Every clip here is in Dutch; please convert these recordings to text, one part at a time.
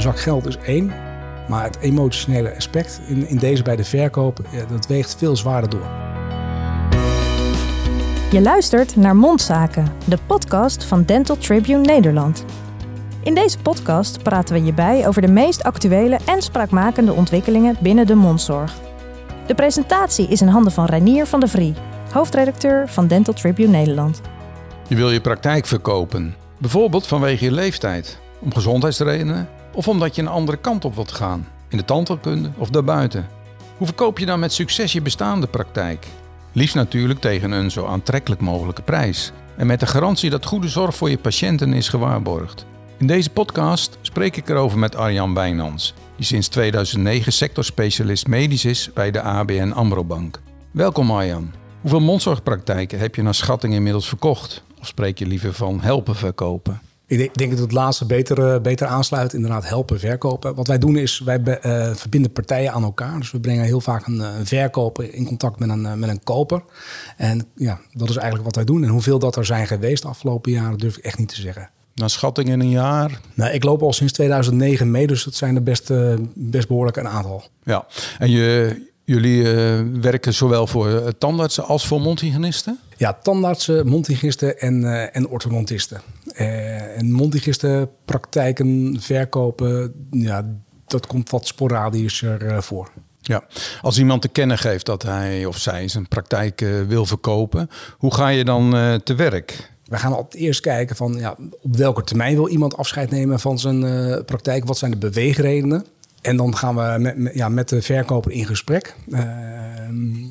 Een zak geld is één, maar het emotionele aspect in, in deze bij de verkoop, ja, dat weegt veel zwaarder door. Je luistert naar Mondzaken, de podcast van Dental Tribune Nederland. In deze podcast praten we je bij over de meest actuele en spraakmakende ontwikkelingen binnen de mondzorg. De presentatie is in handen van Reinier van der Vrie, hoofdredacteur van Dental Tribune Nederland. Je wil je praktijk verkopen, bijvoorbeeld vanwege je leeftijd, om gezondheidsredenen of omdat je een andere kant op wilt gaan, in de tandheelkunde of daarbuiten. Hoe verkoop je dan met succes je bestaande praktijk? Liefst natuurlijk tegen een zo aantrekkelijk mogelijke prijs en met de garantie dat goede zorg voor je patiënten is gewaarborgd. In deze podcast spreek ik erover met Arjan Wijnands, die sinds 2009 sectorspecialist medisch is bij de ABN AMRO Bank. Welkom Arjan. Hoeveel mondzorgpraktijken heb je naar schatting inmiddels verkocht? Of spreek je liever van helpen verkopen? Ik denk dat het laatste beter, uh, beter aansluit. Inderdaad, helpen verkopen. Wat wij doen is, wij uh, verbinden partijen aan elkaar. Dus we brengen heel vaak een, een verkoper in contact met een, met een koper. En ja, dat is eigenlijk wat wij doen. En hoeveel dat er zijn geweest de afgelopen jaren, durf ik echt niet te zeggen. Naar schatting in een jaar? Nou, ik loop al sinds 2009 mee, dus dat zijn er best, best behoorlijk een aantal. Ja, en je, jullie werken zowel voor tandartsen als voor mondhygiënisten? Ja, tandartsen, mondhygiënisten en, uh, en orthodontisten. Uh, en mondhygiënistenpraktijken verkopen, ja, dat komt wat sporadischer uh, voor. Ja, als iemand te kennen geeft dat hij of zij zijn praktijk wil verkopen, hoe ga je dan te werk? We gaan altijd eerst kijken van ja, op welke termijn wil iemand afscheid nemen van zijn praktijk? Wat zijn de beweegredenen? En dan gaan we met, ja, met de verkoper in gesprek. Uh,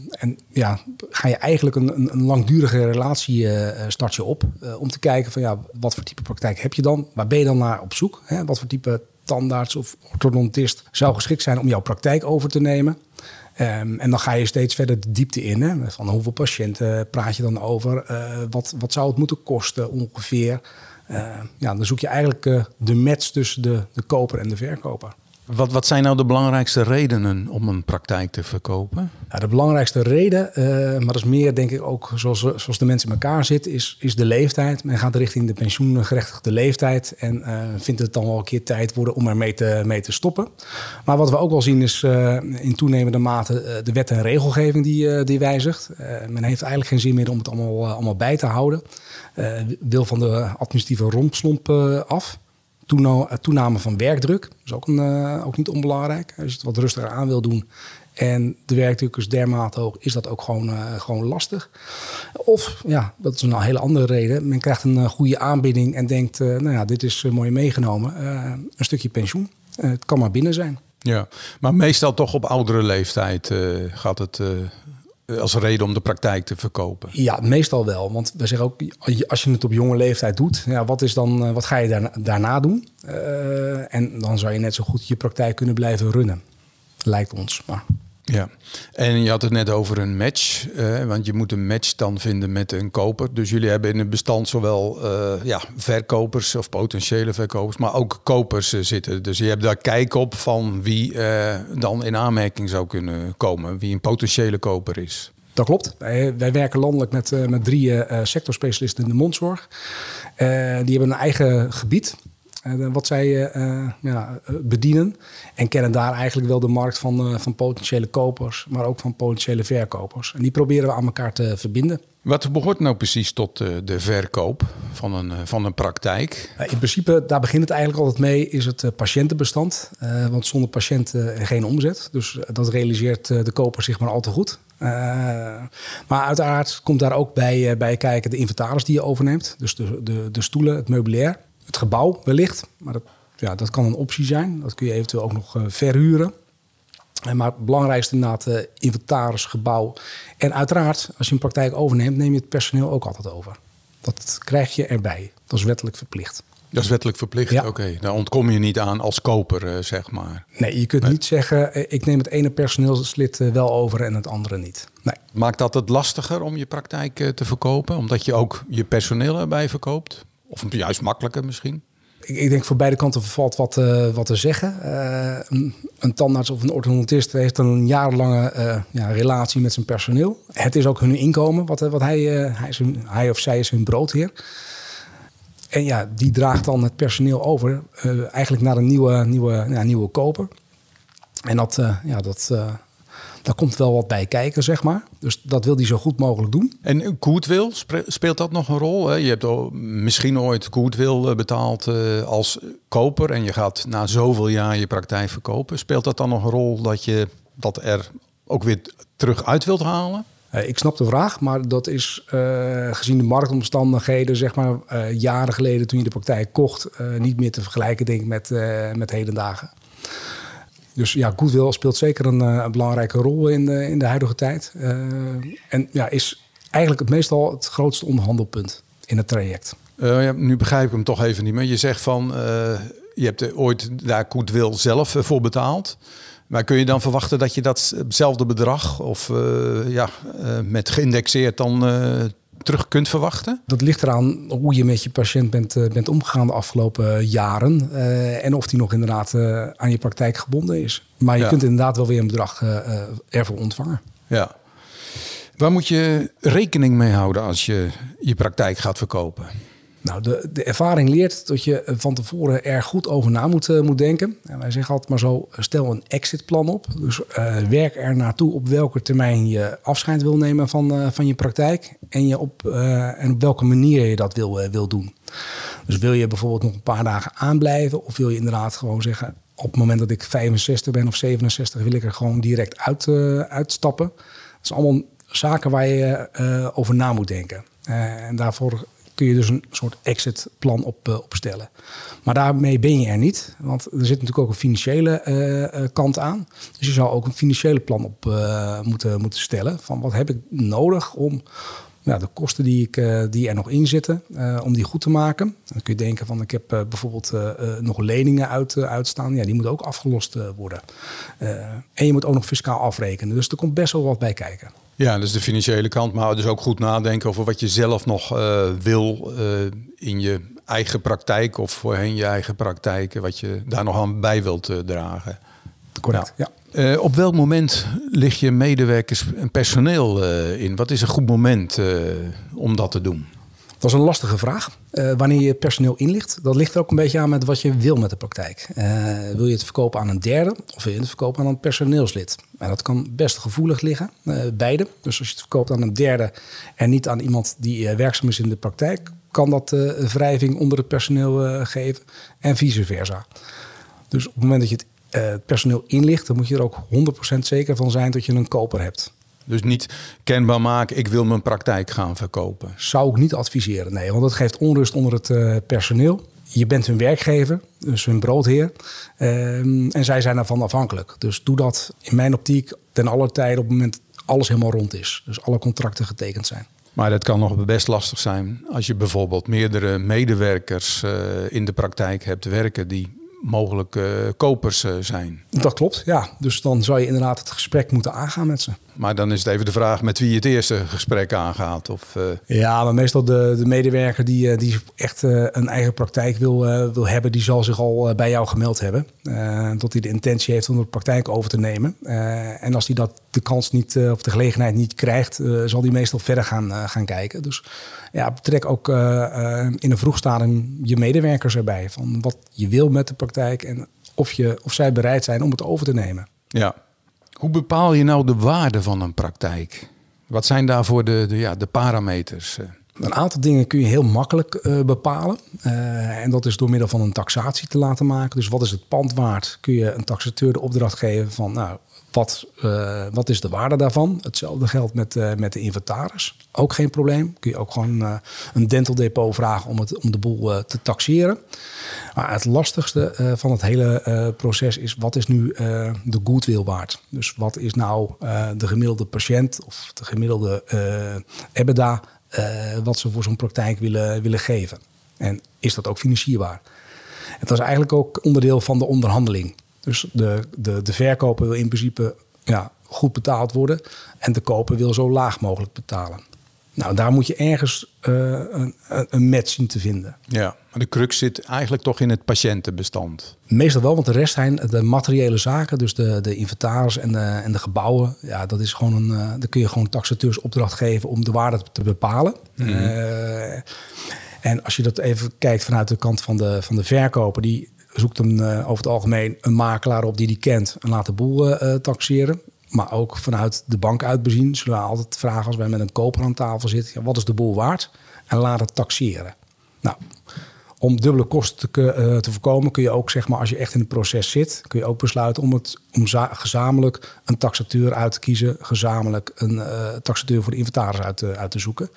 en ja, ga je eigenlijk een, een, langdurige relatie uh, start je op. Uh, om te kijken van ja, wat voor type praktijk heb je dan? Waar ben je dan naar op zoek? Hè? Wat voor type tandarts of orthodontist zou geschikt zijn om jouw praktijk over te nemen? Um, en dan ga je steeds verder de diepte in. Hè? Van hoeveel patiënten praat je dan over? wat, wat zou het moeten kosten ongeveer? ja, dan zoek je eigenlijk de match tussen de, de koper en de verkoper. Wat, wat zijn nou de belangrijkste redenen om een praktijk te verkopen? De belangrijkste reden, uh, maar dat is meer denk ik ook zoals, zoals de mensen in elkaar zitten, is, is de leeftijd. Men gaat richting de pensioengerechtigde leeftijd en uh, vindt het dan wel een keer tijd worden om ermee te, mee te stoppen. Maar wat we ook wel zien is uh, in toenemende mate de wet en regelgeving die, die wijzigt. men heeft eigenlijk geen zin meer om het allemaal, allemaal bij te houden. wil van de administratieve rompslomp af toename van werkdruk. Dat is ook, een, uh, ook niet onbelangrijk. Als je het wat rustiger aan wil doen en de werkdruk is dermate hoog, is dat ook gewoon, uh, gewoon lastig. Of, ja, dat is een hele andere reden. Men krijgt een goede aanbieding en denkt, nou ja, dit is mooi meegenomen. een stukje pensioen. het kan maar binnen zijn. Ja, maar meestal toch op oudere leeftijd gaat het als reden om de praktijk te verkopen? Ja, meestal wel. Want we zeggen ook, als je het op jonge leeftijd doet, ja, wat, is dan, eh, wat ga je daarna, daarna doen? Uh, en dan zou je net zo goed je praktijk kunnen blijven runnen. Lijkt ons. Maar ja, en je had het net over een match, eh, want je moet een match dan vinden met een koper. Dus jullie hebben in het bestand zowel uh, ja, verkopers of potentiële verkopers, maar ook kopers uh, zitten. Dus je hebt daar kijk op van wie dan in aanmerking zou kunnen komen, wie een potentiële koper is. Dat klopt. Wij, wij werken landelijk met, met drie sectorspecialisten in de mondzorg. die hebben een eigen gebied. Eh, wat zij uh, ja, bedienen. En kennen daar eigenlijk wel de markt van, van potentiële kopers, maar ook van potentiële verkopers. En die proberen we aan elkaar te verbinden. Wat behoort nou precies tot de verkoop van een, van een praktijk? In principe, daar begint het eigenlijk altijd mee, is het patiëntenbestand. want zonder patiënten geen omzet. Dus dat realiseert de koper zich maar al te goed. Maar uiteraard komt daar ook bij, bij kijken de inventaris die je overneemt. Dus de, de, de stoelen, het meubilair het gebouw wellicht. Maar dat, ja, dat kan een optie zijn. Dat kun je eventueel ook nog uh, verhuren. En maar het belangrijkste inderdaad uh, inventaris, gebouw. En uiteraard, als je een praktijk overneemt, neem je het personeel ook altijd over. Dat krijg je erbij. Dat is wettelijk verplicht. Dat is wettelijk verplicht, ja. oké. Daar ontkom je niet aan als koper, zeg maar. Nee, je kunt niet zeggen, ik neem het ene personeelslid wel over en het andere niet. Nee. Maakt dat het lastiger om je praktijk te verkopen? Omdat je ook je personeel erbij verkoopt? Of juist makkelijker misschien? Ik, ik denk voor beide kanten valt wat, uh, wat te zeggen. Uh, een, tandarts of een orthodontist heeft een jarenlange uh, ja, relatie met zijn personeel. Het is ook hun inkomen, wat, wat hij, hij, is hij of zij is hun broodheer. en ja, die draagt dan het personeel over, eigenlijk naar een nieuwe, nieuwe, ja, nieuwe koper. En dat, ja, dat, daar komt wel wat bij kijken, zeg maar. Dus dat wil hij zo goed mogelijk doen. En goodwill, speelt dat nog een rol? Je hebt misschien ooit goodwill betaald als koper... en je gaat na zoveel jaar je praktijk verkopen. Speelt dat dan nog een rol dat je dat er ook weer terug uit wilt halen? Uh, ik snap de vraag, maar dat is uh, gezien de marktomstandigheden, zeg maar, uh, jaren geleden toen je de praktijk kocht, niet meer te vergelijken, denk ik, met, met heden dagen. Dus ja, goodwill speelt zeker een, een belangrijke rol in de, in de huidige tijd. en ja, is eigenlijk het meestal het grootste onderhandelpunt in het traject. Ja, nu begrijp ik hem toch even niet meer. Je zegt van, je hebt ooit daar goodwill zelf voor betaald. Maar kun je dan verwachten dat je datzelfde bedrag of ja, met geïndexeerd dan terug kunt verwachten? Dat ligt eraan hoe je met je patiënt bent, bent omgegaan de afgelopen jaren. en of die nog inderdaad aan je praktijk gebonden is. Maar je kunt inderdaad wel weer een bedrag ervoor ontvangen. Ja. Waar moet je rekening mee houden als je je praktijk gaat verkopen? Nou, de, de ervaring leert dat je van tevoren er goed over na moet, uh, moet denken. En wij zeggen altijd maar zo, stel een exitplan op. Dus uh, werk er naartoe op welke termijn je afscheid wil nemen van, van je praktijk. En, je op, en op welke manier je dat wil, wil doen. Dus wil je bijvoorbeeld nog een paar dagen aanblijven? Of wil je inderdaad gewoon zeggen, op het moment dat ik 65 ben of 67... wil ik er gewoon direct uit, uitstappen. Dat zijn allemaal zaken waar je over na moet denken. en daarvoor kun je dus een soort exitplan op, uh, opstellen. Maar daarmee ben je er niet, want er zit natuurlijk ook een financiële uh, kant aan. Dus je zou ook een financiële plan op moeten, moeten stellen. Van wat heb ik nodig om de kosten die, ik, die er nog in zitten, om die goed te maken. Dan kun je denken van ik heb bijvoorbeeld nog leningen uit, uitstaan. Ja, die moeten ook afgelost worden. en je moet ook nog fiscaal afrekenen. Dus er komt best wel wat bij kijken. Ja, dus de financiële kant, maar dus ook goed nadenken over wat je zelf nog uh, wil uh, in je eigen praktijk of voorheen je eigen praktijk, wat je daar nog aan bij wilt uh, dragen. Correct, ja. op welk moment lig je medewerkers en personeel in? Wat is een goed moment om dat te doen? Dat is een lastige vraag. Uh, wanneer je personeel inlicht, dat ligt er ook een beetje aan met wat je wil met de praktijk. Uh, wil je het verkopen aan een derde of wil je het verkopen aan een personeelslid? En dat kan best gevoelig liggen, uh, beide. Dus als je het verkoopt aan een derde en niet aan iemand die werkzaam is in de praktijk, kan dat wrijving onder het personeel geven en vice versa. Dus op het moment dat je het personeel inlicht, dan moet je er ook 100% zeker van zijn dat je een koper hebt. Dus niet kenbaar maken, ik wil mijn praktijk gaan verkopen. Zou ik niet adviseren, nee. Want dat geeft onrust onder het uh, personeel. Je bent hun werkgever, dus hun broodheer. Uh, en zij zijn daarvan afhankelijk. Dus doe dat in mijn optiek ten alle tijde op het moment alles helemaal rond is. Dus alle contracten getekend zijn. Maar dat kan nog best lastig zijn als je bijvoorbeeld meerdere medewerkers uh, in de praktijk hebt werken die mogelijke kopers uh, zijn. Dat klopt, ja. Dus dan zou je inderdaad het gesprek moeten aangaan met ze. Maar dan is het even de vraag met wie je het eerste gesprek aangaat. Of, uh... Ja, maar meestal de, de medewerker die, eh, die echt een eigen praktijk wil, wil hebben, die zal zich al bij jou gemeld hebben. tot hij de intentie heeft om de praktijk over te nemen. en als hij dat de kans niet of de gelegenheid niet krijgt, zal hij meestal verder gaan, gaan kijken. Dus ja, betrek ook in een vroeg stadium je medewerkers erbij. Van wat je wil met de praktijk en of, je, of zij bereid zijn om het over te nemen. Ja, hoe bepaal je nou de waarde van een praktijk? Wat zijn daarvoor de, de, ja, de parameters? Eh? Een aantal dingen kun je heel makkelijk uh, bepalen. Uh, en dat is door middel van een taxatie te laten maken. Dus wat is het pand waard? Kun je een taxateur de opdracht geven van... nou, wat, uh, wat is de waarde daarvan? Hetzelfde geldt met, uh, met de inventaris. Ook geen probleem. Kun je ook gewoon uh, een dental depot vragen om, het, om de boel te taxeren. Maar het lastigste van het hele proces is... wat is nu de goodwill waard? Dus wat is nou de gemiddelde patiënt of de gemiddelde EBITDA... wat ze voor zo'n praktijk willen, willen geven? En is dat ook financierbaar? Het was eigenlijk ook onderdeel van de onderhandeling. Dus de, de, de verkoper wil in principe ja, goed betaald worden. En de koper wil zo laag mogelijk betalen. Nou, daar moet je ergens uh, een, een match zien te vinden. Ja, maar de crux zit eigenlijk toch in het patiëntenbestand. Meestal wel, want de rest zijn de materiële zaken, dus de, de inventaris en de, en de gebouwen. Ja, dat is gewoon een. Uh, daar kun je gewoon taxateurs opdracht geven om de waarde te bepalen. Mm -hmm. uh, En als je dat even kijkt vanuit de kant van de, van de verkoper, die zoekt een, over het algemeen een makelaar op die die kent en laat de boel taxeren. Maar ook vanuit de bank uit bezien zullen we altijd vragen als wij met een koper aan tafel zitten, wat is de boel waard? En laat het taxeren. Nou, om dubbele kosten te, te, voorkomen kun je ook, zeg maar, als je echt in het proces zit, kun je ook besluiten om, het, om gezamenlijk een taxateur uit te kiezen, gezamenlijk een uh, taxateur voor de inventaris uit uit te zoeken.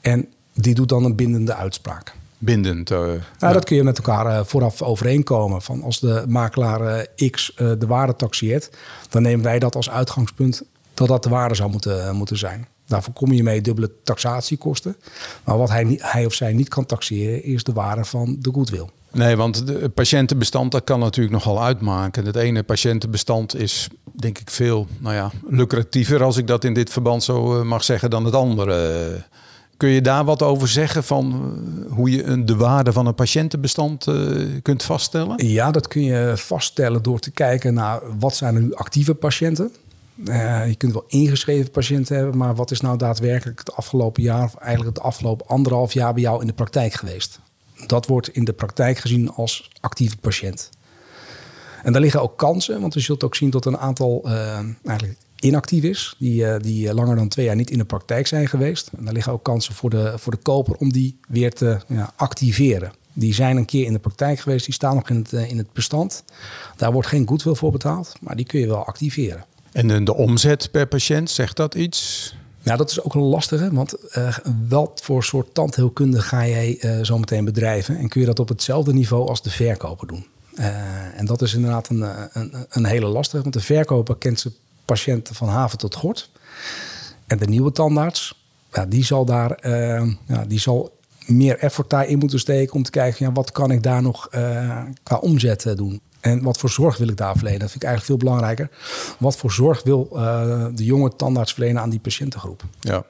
En die doet dan een bindende uitspraak. Bindend? Uh, nou, Dat kun je met elkaar vooraf overeenkomen. Van als de makelaar X de waarde taxeert, dan nemen wij dat als uitgangspunt dat dat de waarde zou moeten, moeten zijn. Daar voorkom je mee dubbele taxatiekosten. Maar wat hij, hij of zij niet kan taxeren, is de waarde van de goodwill. Nee, want het patiëntenbestand dat kan natuurlijk nogal uitmaken. Het ene patiëntenbestand is denk ik veel nou ja, lucratiever, als ik dat in dit verband zo eh, mag zeggen, dan het andere. Kun je daar wat over zeggen van eh, hoe je de waarde van een patiëntenbestand eh, kunt vaststellen? Ja, dat kun je vaststellen door te kijken naar wat zijn nu actieve patiënten. Uh, je kunt wel ingeschreven patiënten hebben, maar wat is nou daadwerkelijk het afgelopen jaar, of eigenlijk het afgelopen anderhalf jaar bij jou in de praktijk geweest? Dat wordt in de praktijk gezien als actieve patiënt. En daar liggen ook kansen, want je zult ook zien dat een aantal eigenlijk inactief is, die, uh, die langer dan twee jaar niet in de praktijk zijn geweest. En daar liggen ook kansen voor de, voor de koper om die weer te ja, activeren. Die zijn een keer in de praktijk geweest, die staan nog in het, in het bestand. Daar wordt geen goodwill voor betaald, maar die kun je wel activeren. En de, de omzet per patiënt, zegt dat iets? Nou, dat is ook een lastige, want uh, wat voor soort tandheelkunde ga jij uh, zo meteen bedrijven? En kun je dat op hetzelfde niveau als de verkoper doen? Uh, en dat is inderdaad een, een, een, hele lastige, want de verkoper kent zijn patiënten van haven tot gort. En de nieuwe tandarts, ja, die zal daar ja, die zal meer effort daarin moeten steken om te kijken, ja, wat kan ik daar nog qua omzet doen? En wat voor zorg wil ik daar verlenen? Dat vind ik eigenlijk veel belangrijker. Wat voor zorg wil de jonge tandarts verlenen aan die patiëntengroep? Ja.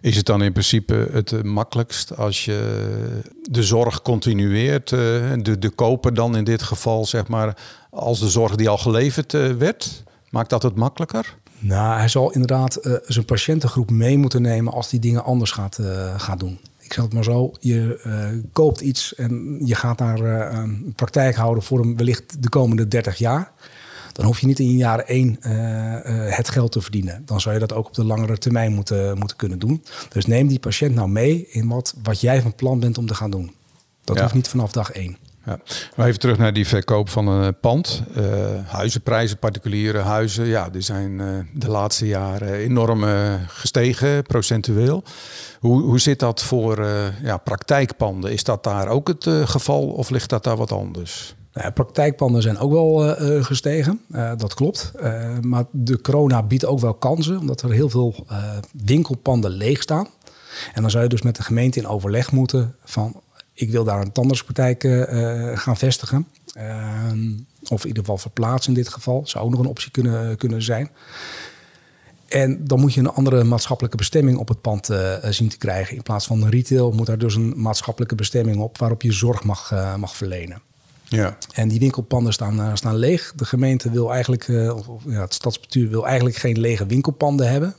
Is het dan in principe het makkelijkst als je de zorg continueert, de, de koper dan in dit geval, zeg maar, als de zorg die al geleverd werd? Maakt dat het makkelijker? Nou, hij zal inderdaad zijn patiëntengroep mee moeten nemen als die dingen anders gaat, gaat doen ik zeg het maar zo, je uh, koopt iets en je gaat daar uh, een praktijk houden voor hem wellicht de komende 30 jaar. Dan hoef je niet in jaar één uh, het geld te verdienen. Dan zou je dat ook op de langere termijn moeten, moeten kunnen doen. Dus neem die patiënt nou mee in wat, wat jij van plan bent om te gaan doen. Dat hoeft niet vanaf dag één. Ja. Maar even terug naar die verkoop van een pand. Uh, huizenprijzen, particuliere huizen, ja, die zijn uh, de laatste jaren enorm uh, gestegen, procentueel. Hoe, hoe zit dat voor ja, praktijkpanden? Is dat daar ook het geval of ligt dat daar wat anders? Nou, praktijkpanden zijn ook wel gestegen, dat klopt. maar de corona biedt ook wel kansen, omdat er heel veel winkelpanden leeg staan. En dan zou je dus met de gemeente in overleg moeten van ik wil daar een tandartspraktijk uh, gaan vestigen. Uh, of in ieder geval verplaatsen in dit geval. Zou ook nog een optie kunnen, kunnen zijn. En dan moet je een andere maatschappelijke bestemming op het pand uh, zien te krijgen. In plaats van retail moet daar dus een maatschappelijke bestemming op waarop je zorg mag, uh, mag verlenen. Ja. En die winkelpanden staan, staan leeg. De gemeente wil eigenlijk, of ja, het stadsbestuur wil eigenlijk geen lege winkelpanden hebben.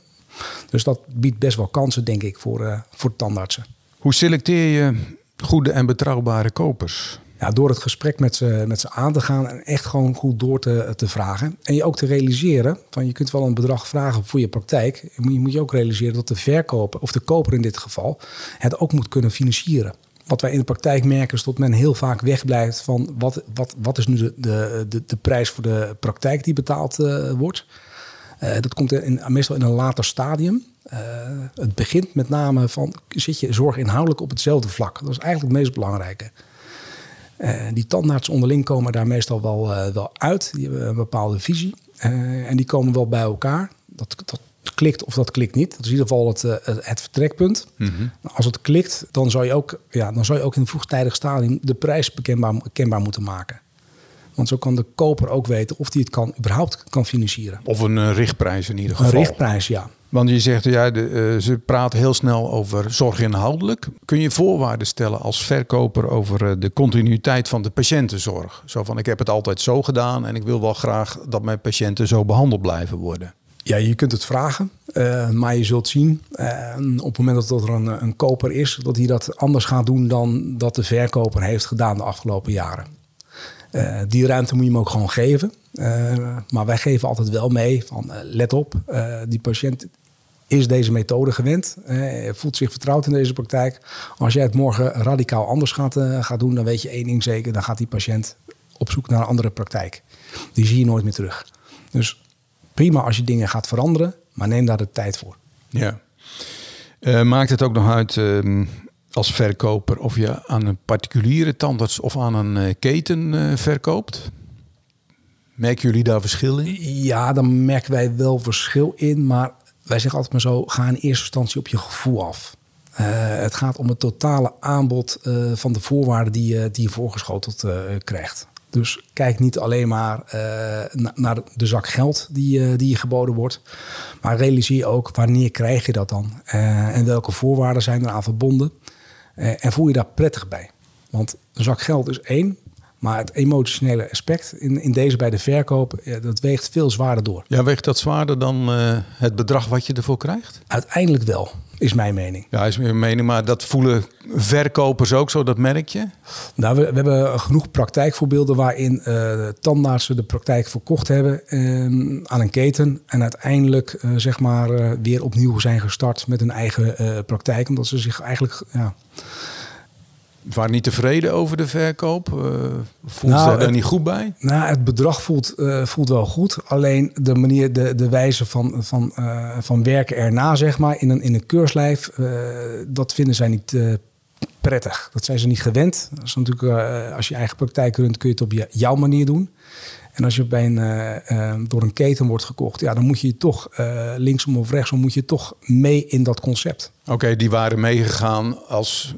Dus dat biedt best wel kansen, denk ik, voor, voor tandartsen. Hoe selecteer je goede en betrouwbare kopers? Ja, door het gesprek met ze, met ze aan te gaan en echt gewoon goed door te, te vragen. En je ook te realiseren, van je kunt wel een bedrag vragen voor je praktijk. Je moet je ook realiseren dat de verkoper, of de koper in dit geval, het ook moet kunnen financieren. Wat wij in de praktijk merken is dat men heel vaak wegblijft van wat, wat, wat is nu de, de, de, prijs voor de praktijk die betaald uh, wordt. Uh, dat komt in, meestal in een later stadium. Uh, het begint met name van, zit je zorg inhoudelijk op hetzelfde vlak? Dat is eigenlijk het meest belangrijke. Uh, die tandarts onderling komen daar meestal wel, uh, wel uit. Die hebben een bepaalde visie. en die komen wel bij elkaar. Dat, dat klikt of dat klikt niet. Dat is in ieder geval het, het vertrekpunt. Mm -hmm. Als het klikt, dan zou, je ook, ja, dan zou je ook in een vroegtijdig stadium de prijs bekendbaar, kenbaar moeten maken. Want zo kan de koper ook weten of hij het kan, überhaupt kan financieren. Of een richtprijs in ieder geval. Een richtprijs, ja. Want je zegt, ja, de, uh, ze praten heel snel over zorg inhoudelijk. Kun je voorwaarden stellen als verkoper over uh, de continuïteit van de patiëntenzorg? Zo van, ik heb het altijd zo gedaan en ik wil wel graag dat mijn patiënten zo behandeld blijven worden. Ja, je kunt het vragen, uh, maar je zult zien op het moment dat er een, een, koper is, dat hij dat anders gaat doen dan dat de verkoper heeft gedaan de afgelopen jaren. Die ruimte moet je hem ook gewoon geven. Maar wij geven altijd wel mee van let op, die patiënt is deze methode gewend, voelt zich vertrouwd in deze praktijk. Als jij het morgen radicaal anders gaat, gaat doen, dan weet je één ding zeker, dan gaat die patiënt op zoek naar een andere praktijk. Die zie je nooit meer terug. Dus prima als je dingen gaat veranderen, maar neem daar de tijd voor. Ja. Maakt het ook nog uit uh, als verkoper of je aan een particuliere tandarts of aan een keten verkoopt? Merken jullie daar verschil in? Ja, dan merken wij wel verschil in, maar wij zeggen altijd maar zo: ga in eerste instantie op je gevoel af. het gaat om het totale aanbod van de voorwaarden die, die je voorgeschoteld krijgt. Dus kijk niet alleen maar uh, naar de zak geld die, uh, die je geboden wordt. Maar realiseer ook wanneer krijg je dat dan? Uh, en welke voorwaarden zijn eraan verbonden? en voel je daar prettig bij? Want een zak geld is één. Maar het emotionele aspect in, in deze bij de verkoop, dat weegt veel zwaarder door. Ja, weegt dat zwaarder dan het bedrag wat je ervoor krijgt? Uiteindelijk wel is mijn mening. Ja, is mijn mening, maar dat voelen verkopers ook zo, dat merk je? Nou, we, we hebben genoeg praktijkvoorbeelden waarin uh, tandartsen de praktijk verkocht hebben uh, aan een keten. En uiteindelijk uh, zeg maar weer opnieuw zijn gestart met een eigen praktijk. Omdat ze zich eigenlijk ja, waren niet tevreden over de verkoop? Uh, voelt nou, ze daar niet goed bij? Nou, het bedrag voelt, uh, voelt wel goed. Alleen de manier, de, de wijze van, van, uh, van werken erna, zeg maar, in een, in een keurslijf, dat vinden zij niet prettig. Dat zijn ze niet gewend. Dat is natuurlijk, als je eigen praktijk runt, kun je het op je, jouw manier doen. En als je bij een, uh, door een keten wordt gekocht, ja, dan moet je toch uh, linksom of rechtsom moet je toch mee in dat concept. Oké, die waren meegegaan als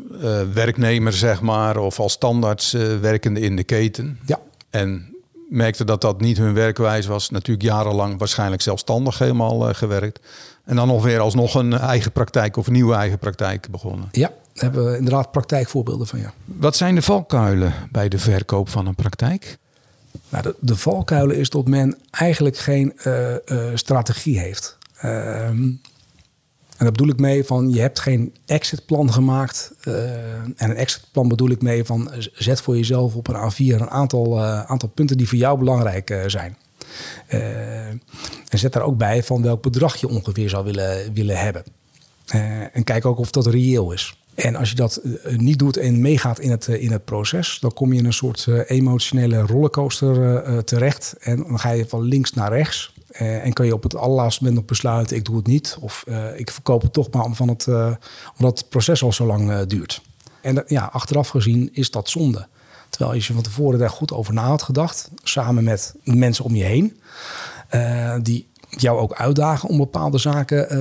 werknemer, zeg maar, of als standaards werkende in de keten. Ja. En merkte dat dat niet hun werkwijze was. Natuurlijk jarenlang waarschijnlijk zelfstandig helemaal gewerkt. En dan nog weer alsnog een eigen praktijk of een nieuwe eigen praktijk begonnen. Ja, daar hebben we inderdaad praktijkvoorbeelden van, ja. Wat zijn de valkuilen bij de verkoop van een praktijk? Nou, de, de valkuilen is dat men eigenlijk geen uh, uh, strategie heeft. Um, en daar bedoel ik mee van je hebt geen exitplan gemaakt. Uh, en een exitplan bedoel ik mee van zet voor jezelf op een A4 een aantal, aantal punten die voor jou belangrijk zijn. en zet daar ook bij van welk bedrag je ongeveer zou willen, willen hebben. en kijk ook of dat reëel is. En als je dat eh, niet doet en meegaat in het, eh, in het proces, dan kom je in een soort eh, emotionele rollercoaster terecht. En dan ga je van links naar rechts. en kan je op het allerlaatste moment nog besluiten, ik doe het niet. Of ik verkoop het toch maar om van het, omdat het proces al zo lang duurt. En ja, achteraf gezien is dat zonde. Terwijl als je van tevoren daar goed over na had gedacht, samen met mensen om je heen, die jou ook uitdagen om bepaalde zaken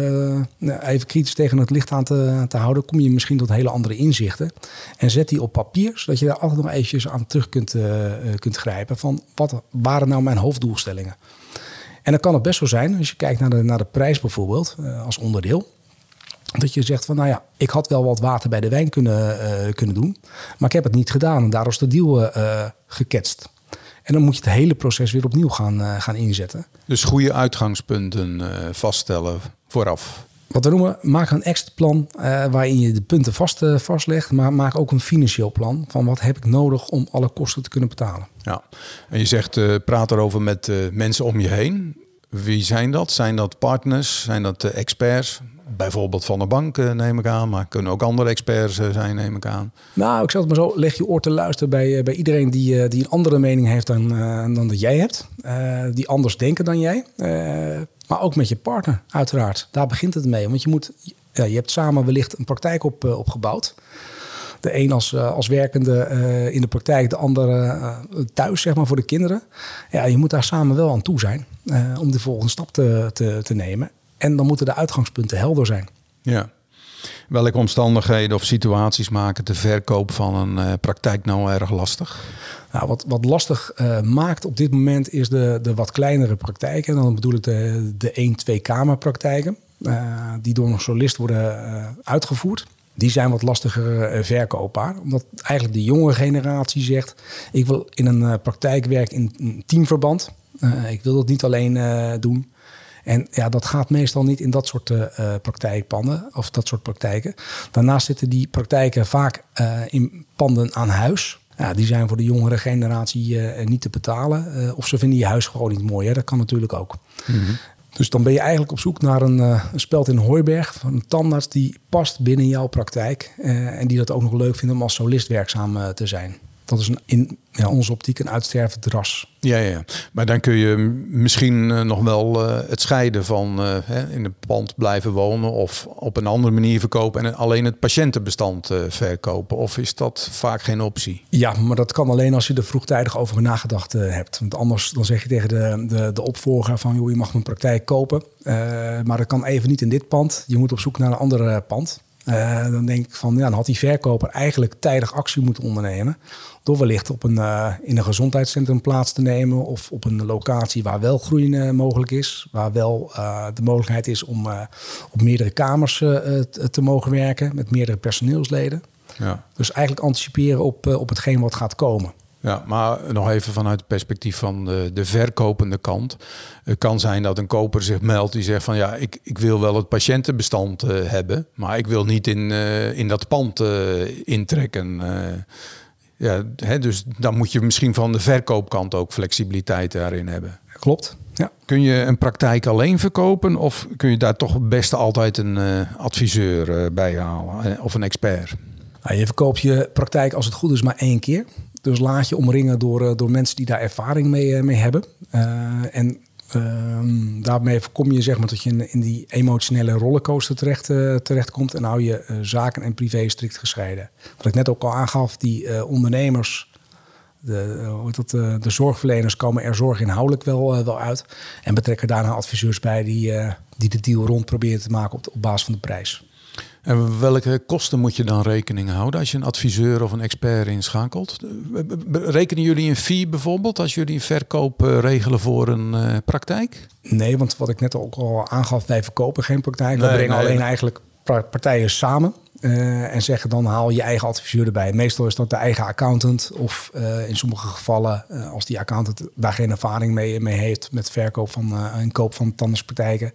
uh, even kritisch tegen het licht aan te, houden, kom je misschien tot hele andere inzichten. En zet die op papier, zodat je daar altijd nog eventjes aan terug kunt, uh, kunt grijpen van wat waren nou mijn hoofddoelstellingen. En dan kan het best zo zijn, als je kijkt naar de, naar de prijs bijvoorbeeld, als onderdeel. Dat je zegt van, nou ja, ik had wel wat water bij de wijn kunnen, kunnen doen. Maar ik heb het niet gedaan en daar is de deal geketst. En dan moet je het hele proces weer opnieuw gaan, uh, gaan inzetten. Dus goede uitgangspunten uh, vaststellen vooraf. Wat we noemen, maak een extra plan uh, waarin je de punten vast, vastlegt. Maar maak ook een financieel plan van wat heb ik nodig om alle kosten te kunnen betalen. Ja, en je zegt praat erover met mensen om je heen. Wie zijn dat? Zijn dat partners? Zijn dat experts? bijvoorbeeld van de bank, eh, neem ik aan. Maar kunnen ook andere experts eh, zijn, neem ik aan. Nou, ik zeg het maar zo. Leg je oor te luisteren bij, eh, bij iedereen die, die een andere mening heeft dan, dan dat jij hebt. die anders denken dan jij. maar ook met je partner, uiteraard. Daar begint het mee. Want je, moet, ja, je hebt samen wellicht een praktijk op, opgebouwd. De een als, als werkende in de praktijk, de andere thuis, zeg maar, voor de kinderen. Ja, je moet daar samen wel aan toe zijn om de volgende stap te, te, te nemen. En dan moeten de uitgangspunten helder zijn. Ja. Welke omstandigheden of situaties maken de verkoop van een praktijk nou erg lastig? Nou, wat, wat lastig uh, maakt op dit moment is de, de wat kleinere praktijken. En dan bedoel ik de, de 1-2 kamerpraktijken. Uh, die door een solist worden uitgevoerd. Die zijn wat lastiger verkoopbaar. Omdat eigenlijk de jonge generatie zegt... ik wil in een praktijk werken in een teamverband. ik wil dat niet alleen doen. En ja, dat gaat meestal niet in dat soort praktijkpanden of dat soort praktijken. Daarnaast zitten die praktijken vaak in panden aan huis. Ja, die zijn voor de jongere generatie niet te betalen. of ze vinden je huis gewoon niet mooi. Hè? Dat kan natuurlijk ook. Mhm. Dus dan ben je eigenlijk op zoek naar een, uh, een speld in Hooiberg van een tandarts die past binnen jouw praktijk. Uh, en die dat ook nog leuk vindt om als solist werkzaam uh, te zijn dat is een, in ja, onze optiek een uitstervend ras. Ja, ja, maar dan kun je misschien uh, nog wel uh, het scheiden van uh, hè, in een pand blijven wonen of op een andere manier verkopen en alleen het patiëntenbestand verkopen. Of is dat vaak geen optie? Ja, maar dat kan alleen als je er vroegtijdig over nagedacht hebt. Want anders dan zeg je tegen de, de, de opvolger van joh, je mag mijn praktijk kopen. maar dat kan even niet in dit pand. Je moet op zoek naar een ander pand. dan denk ik van ja, dan had die verkoper eigenlijk tijdig actie moeten ondernemen door wellicht op een, uh, in een gezondheidscentrum plaats te nemen of op een locatie waar wel groei uh, mogelijk is, waar wel uh, de mogelijkheid is om op meerdere kamers te mogen werken met meerdere personeelsleden. Ja. Dus eigenlijk anticiperen op, op hetgeen wat gaat komen. Ja, maar nog even vanuit het perspectief van de, de verkopende kant. Het kan zijn dat een koper zich meldt die zegt van ja, ik, ik wil wel het patiëntenbestand hebben, maar ik wil niet in, in dat pand intrekken. Ja, hè, dus dan moet je misschien van de verkoopkant ook flexibiliteit daarin hebben. Klopt. Ja. Kun je een praktijk alleen verkopen of kun je daar toch het beste altijd een uh, adviseur uh, bij halen uh, of een expert? Nou, je verkoopt je praktijk als het goed is maar één keer. Dus laat je omringen door, door mensen die daar ervaring mee, mee hebben. en Um, daarmee voorkom je zeg maar, dat je in, die emotionele rollercoaster terecht, uh, terechtkomt en hou je uh, zaken en privé strikt gescheiden. Wat ik net ook al aangaf, die uh, ondernemers, de, dat, de zorgverleners komen er zorginhoudelijk wel, wel uit en betrekken daarna adviseurs bij die, die de deal rond proberen te maken op, op basis van de prijs. En welke kosten moet je dan rekening houden als je een adviseur of een expert inschakelt? Rekenen jullie een fee bijvoorbeeld als jullie een verkoop eh, regelen voor een uh, praktijk? Nee, want wat ik net ook al aangaf, wij verkopen geen praktijk. We brengen alleen eigenlijk partijen samen. Uh, en zeggen dan haal je eigen adviseur erbij. Meestal is dat de eigen accountant. Of uh, in sommige gevallen, uh, als die accountant daar geen ervaring mee, mee heeft met verkoop van en koop van tandartspraktijken,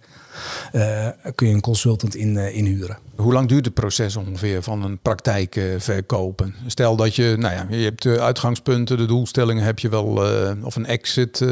kun je een consultant in, inhuren. Hoe lang duurt het proces ongeveer van een praktijk verkopen? Stel dat je, nou ja, je hebt de uitgangspunten, de doelstellingen heb je wel, of een exit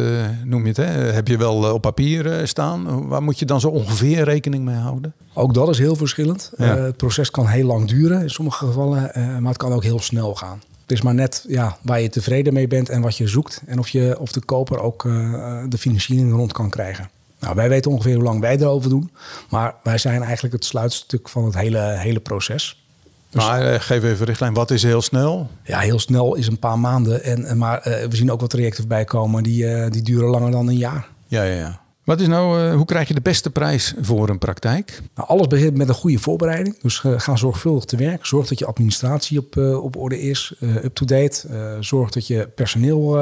noem je het, hè, heb je wel op papier staan. Waar moet je dan zo ongeveer rekening mee houden? Ook dat is heel verschillend. Ja. het proces kan heel lang duren in sommige gevallen, maar het kan ook heel snel gaan. Het is maar net ja, waar je tevreden mee bent en wat je zoekt. En of, je, of de koper ook uh, de financiering rond kan krijgen. Nou, wij weten ongeveer hoe lang wij erover doen. Maar wij zijn eigenlijk het sluitstuk van het hele, hele proces. Dus, maar uh, geef even richtlijn, wat is heel snel? Ja, heel snel is een paar maanden. En, maar we zien ook wat trajecten voorbij komen die, die duren langer dan een jaar. Ja, ja, ja. Wat is nou, uh, hoe krijg je de beste prijs voor een praktijk? Nou, alles begint met een goede voorbereiding. Dus uh, ga zorgvuldig te werk. Zorg dat je administratie op, uh, op orde is, up-to-date. zorg dat je personeel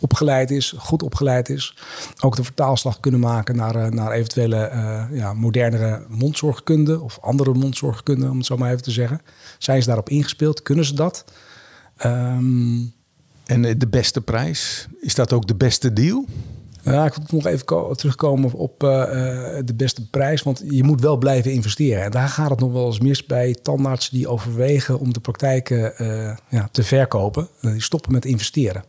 opgeleid is, goed opgeleid is. Ook de vertaalslag kunnen maken naar, naar eventuele ja, modernere mondzorgkunde of andere mondzorgkunde, om het zo maar even te zeggen. Zijn ze daarop ingespeeld? Kunnen ze dat? Um, en de beste prijs, is dat ook de beste deal? Ja, ik wil nog even terugkomen op uh, de beste prijs. Want je moet wel blijven investeren. En daar gaat het nog wel eens mis bij tandartsen die overwegen om de praktijken uh, ja, te verkopen. Die stoppen met investeren.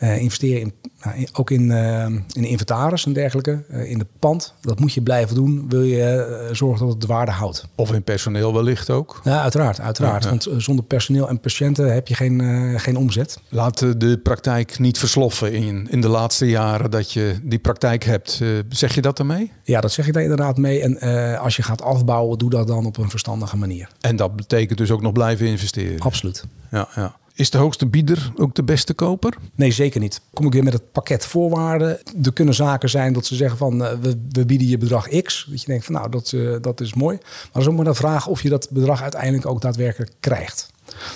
Uh, investeren in, nou, ook in, uh, in inventaris en dergelijke, uh, in de pand. Dat moet je blijven doen, wil je zorgen dat het de waarde houdt. Of in personeel wellicht ook? Ja, uiteraard. uiteraard. Ja, ja. Want zonder personeel en patiënten heb je geen, geen omzet. Laat de praktijk niet versloffen in, in de laatste jaren dat je die praktijk hebt. zeg je dat ermee? Ja, dat zeg ik daar inderdaad mee. En als je gaat afbouwen, doe dat dan op een verstandige manier. En dat betekent dus ook nog blijven investeren? Absoluut. Ja, ja. Is de hoogste bieder ook de beste koper? Nee, zeker niet. Kom ik weer met het pakket voorwaarden. Er kunnen zaken zijn dat ze zeggen van uh, we, we, bieden je bedrag X. Dat je denkt van nou dat, uh, dat is mooi. Maar dat is ook maar de vraag of je dat bedrag uiteindelijk ook daadwerkelijk krijgt.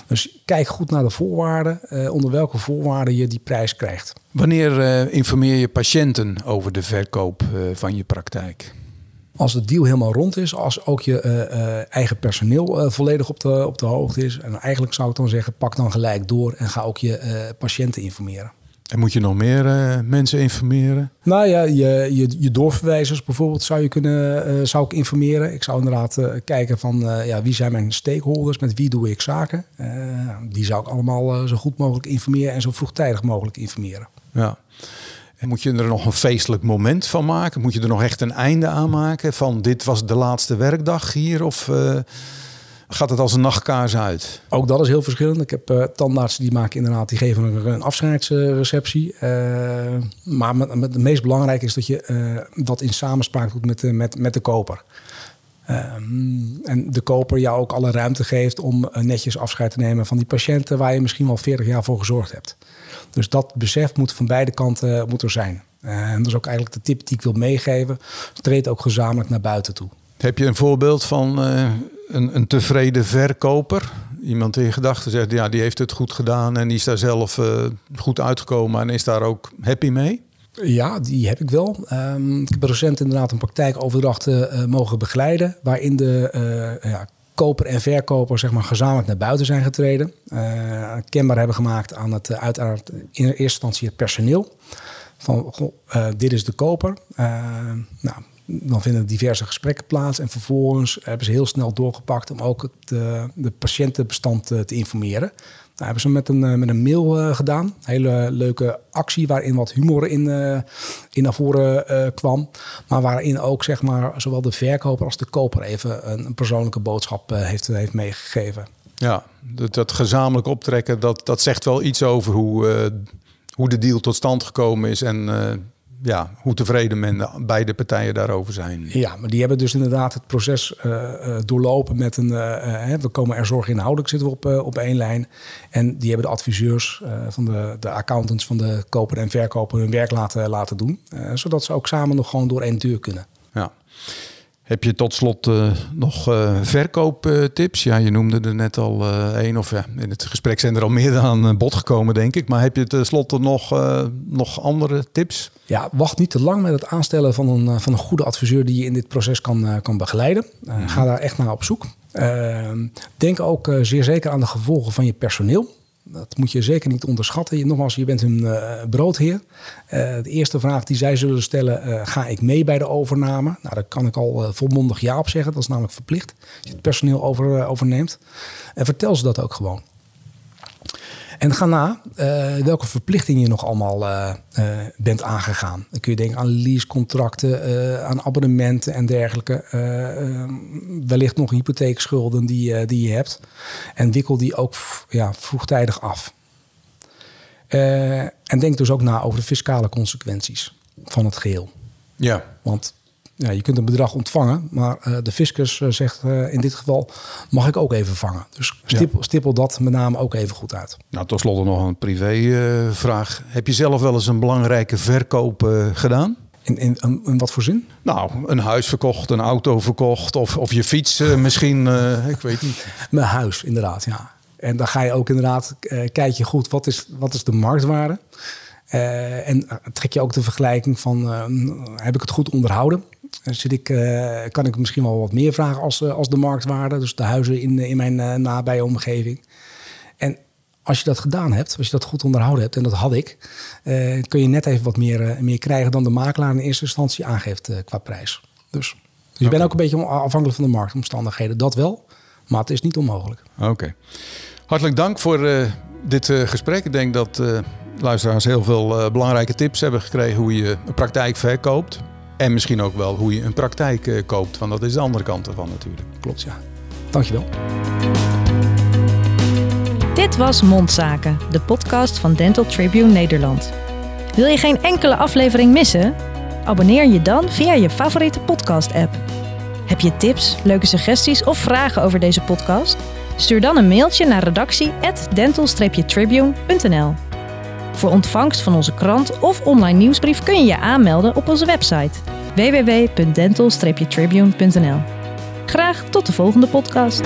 Dus kijk goed naar de voorwaarden, uh, onder welke voorwaarden je die prijs krijgt. Wanneer informeer je patiënten over de verkoop van je praktijk? Als het deal helemaal rond is, als ook je uh, uh, eigen personeel uh, volledig op de, op de hoogte is. En eigenlijk zou ik dan zeggen, pak dan gelijk door en ga ook je patiënten informeren. En moet je nog meer uh, mensen informeren? Nou ja, je, je, je doorverwijzers bijvoorbeeld zou je kunnen uh, zou ik informeren. Ik zou inderdaad uh, kijken van ja, wie zijn mijn stakeholders, met wie doe ik zaken. die zou ik allemaal zo goed mogelijk informeren en zo vroegtijdig mogelijk informeren. Ja. Moet je er nog een feestelijk moment van maken? Moet je er nog echt een einde aan maken? Van dit was de laatste werkdag hier? Of gaat het als een nachtkaars uit? Ook dat is heel verschillend. Ik heb uh, tandartsen die maken inderdaad, die geven een, een afscheidsreceptie. Uh, maar met, het meest belangrijke is dat je dat in samenspraak doet met, met, met de koper. en de koper jou ook alle ruimte geeft om netjes afscheid te nemen van die patiënten waar je misschien wel 40 jaar voor gezorgd hebt. Dus dat besef moet van beide kanten moet er zijn. en dat is ook eigenlijk de tip die ik wil meegeven. Treed ook gezamenlijk naar buiten toe. Heb je een voorbeeld van een, een tevreden verkoper. Iemand in gedachten zegt, ja, die heeft het goed gedaan en die is daar zelf uh, goed uitgekomen en is daar ook happy mee? Ja, die heb ik wel. Um, ik heb recent inderdaad een praktijkoverdracht uh, mogen begeleiden, waarin de ja, koper en verkoper zeg maar, gezamenlijk naar buiten zijn getreden. kenbaar hebben gemaakt aan het uiteraard in eerste instantie het personeel. Van goh, dit is de koper. nou, dan vinden diverse gesprekken plaats. En vervolgens hebben ze heel snel doorgepakt om ook het de patiëntenbestand te informeren. Hebben ze met een, uh, met een mail gedaan. Een hele leuke actie waarin wat humor in, in naar voren kwam. Maar waarin ook zeg maar, zowel de verkoper als de koper even een, een persoonlijke boodschap heeft, heeft meegegeven. Ja, dat, dat, gezamenlijk optrekken, dat, dat zegt wel iets over hoe, hoe de deal tot stand gekomen is. En ja, hoe tevreden men beide partijen daarover zijn. Ja, maar die hebben dus inderdaad het proces uh, doorlopen met een. Uh, we komen er zorg inhoudelijk zitten we op, op één lijn. En die hebben de adviseurs van de, de accountants van de koper en verkoper hun werk laten, laten doen. zodat ze ook samen nog gewoon door één deur kunnen. Ja. Heb je tot slot uh, nog uh, verkooptips? ja, je noemde er net al één, of ja, in het gesprek zijn er al meer aan bod gekomen, denk ik. Maar heb je tenslotte nog, nog andere tips? Ja, wacht niet te lang met het aanstellen van een, van een goede adviseur die je in dit proces kan, kan begeleiden. Mhm. Ga daar echt naar op zoek. denk ook zeer zeker aan de gevolgen van je personeel. Dat moet je zeker niet onderschatten. Je, nogmaals, je bent hun uh, broodheer. Uh, de eerste vraag die zij zullen stellen, uh, ga ik mee bij de overname? Nou, daar kan ik al volmondig ja op zeggen. Dat is namelijk verplicht als je het personeel over, overneemt. En vertel ze dat ook gewoon. En ga na uh, welke verplichtingen je nog allemaal uh, uh, bent aangegaan. Dan kun je denken aan leasecontracten, aan abonnementen en dergelijke. wellicht nog hypotheekschulden die, die je hebt. En wikkel die ook ja, vroegtijdig af. en denk dus ook na over de fiscale consequenties van het geheel. Ja. Want ja, je kunt een bedrag ontvangen, maar uh, de fiscus uh, zegt uh, in dit geval mag ik ook even vangen. Dus stippel, ja. stippel, dat met name ook even goed uit. Nou, tot slot nog een privévraag. Heb je zelf wel eens een belangrijke verkoop gedaan? In, in, in, in, wat voor zin? Nou, een huis verkocht, een auto verkocht of, of je fiets misschien, ik weet niet. Mijn huis, inderdaad, ja. En dan ga je ook inderdaad, kijk je goed, wat is, wat is de marktwaarde? en trek je ook de vergelijking van, heb ik het goed onderhouden? Zit ik, uh, kan ik misschien wel wat meer vragen als, uh, als de marktwaarde. Dus de huizen in, in mijn uh, nabije omgeving. En als je dat gedaan hebt, als je dat goed onderhouden hebt, en dat had ik, kun je net even wat meer, meer krijgen dan de makelaar in eerste instantie aangeeft qua prijs. Dus, dus je bent ook een beetje afhankelijk van de marktomstandigheden. Dat wel, maar het is niet onmogelijk. Oké. Hartelijk dank voor dit gesprek. Ik denk dat luisteraars heel veel belangrijke tips hebben gekregen hoe je een praktijk verkoopt. En misschien ook wel hoe je een praktijk uh, koopt, want dat is de andere kant ervan natuurlijk. Klopt, ja. Dankjewel. Dit was Mondzaken, de podcast van Dental Tribune Nederland. Wil je geen enkele aflevering missen? Abonneer je dan via je favoriete podcast-app. Heb je tips, leuke suggesties of vragen over deze podcast? Stuur dan een mailtje naar redactie@dental-tribune.nl. Voor ontvangst van onze krant of online nieuwsbrief kun je je aanmelden op onze website www.dental-tribune.nl. Graag tot de volgende podcast.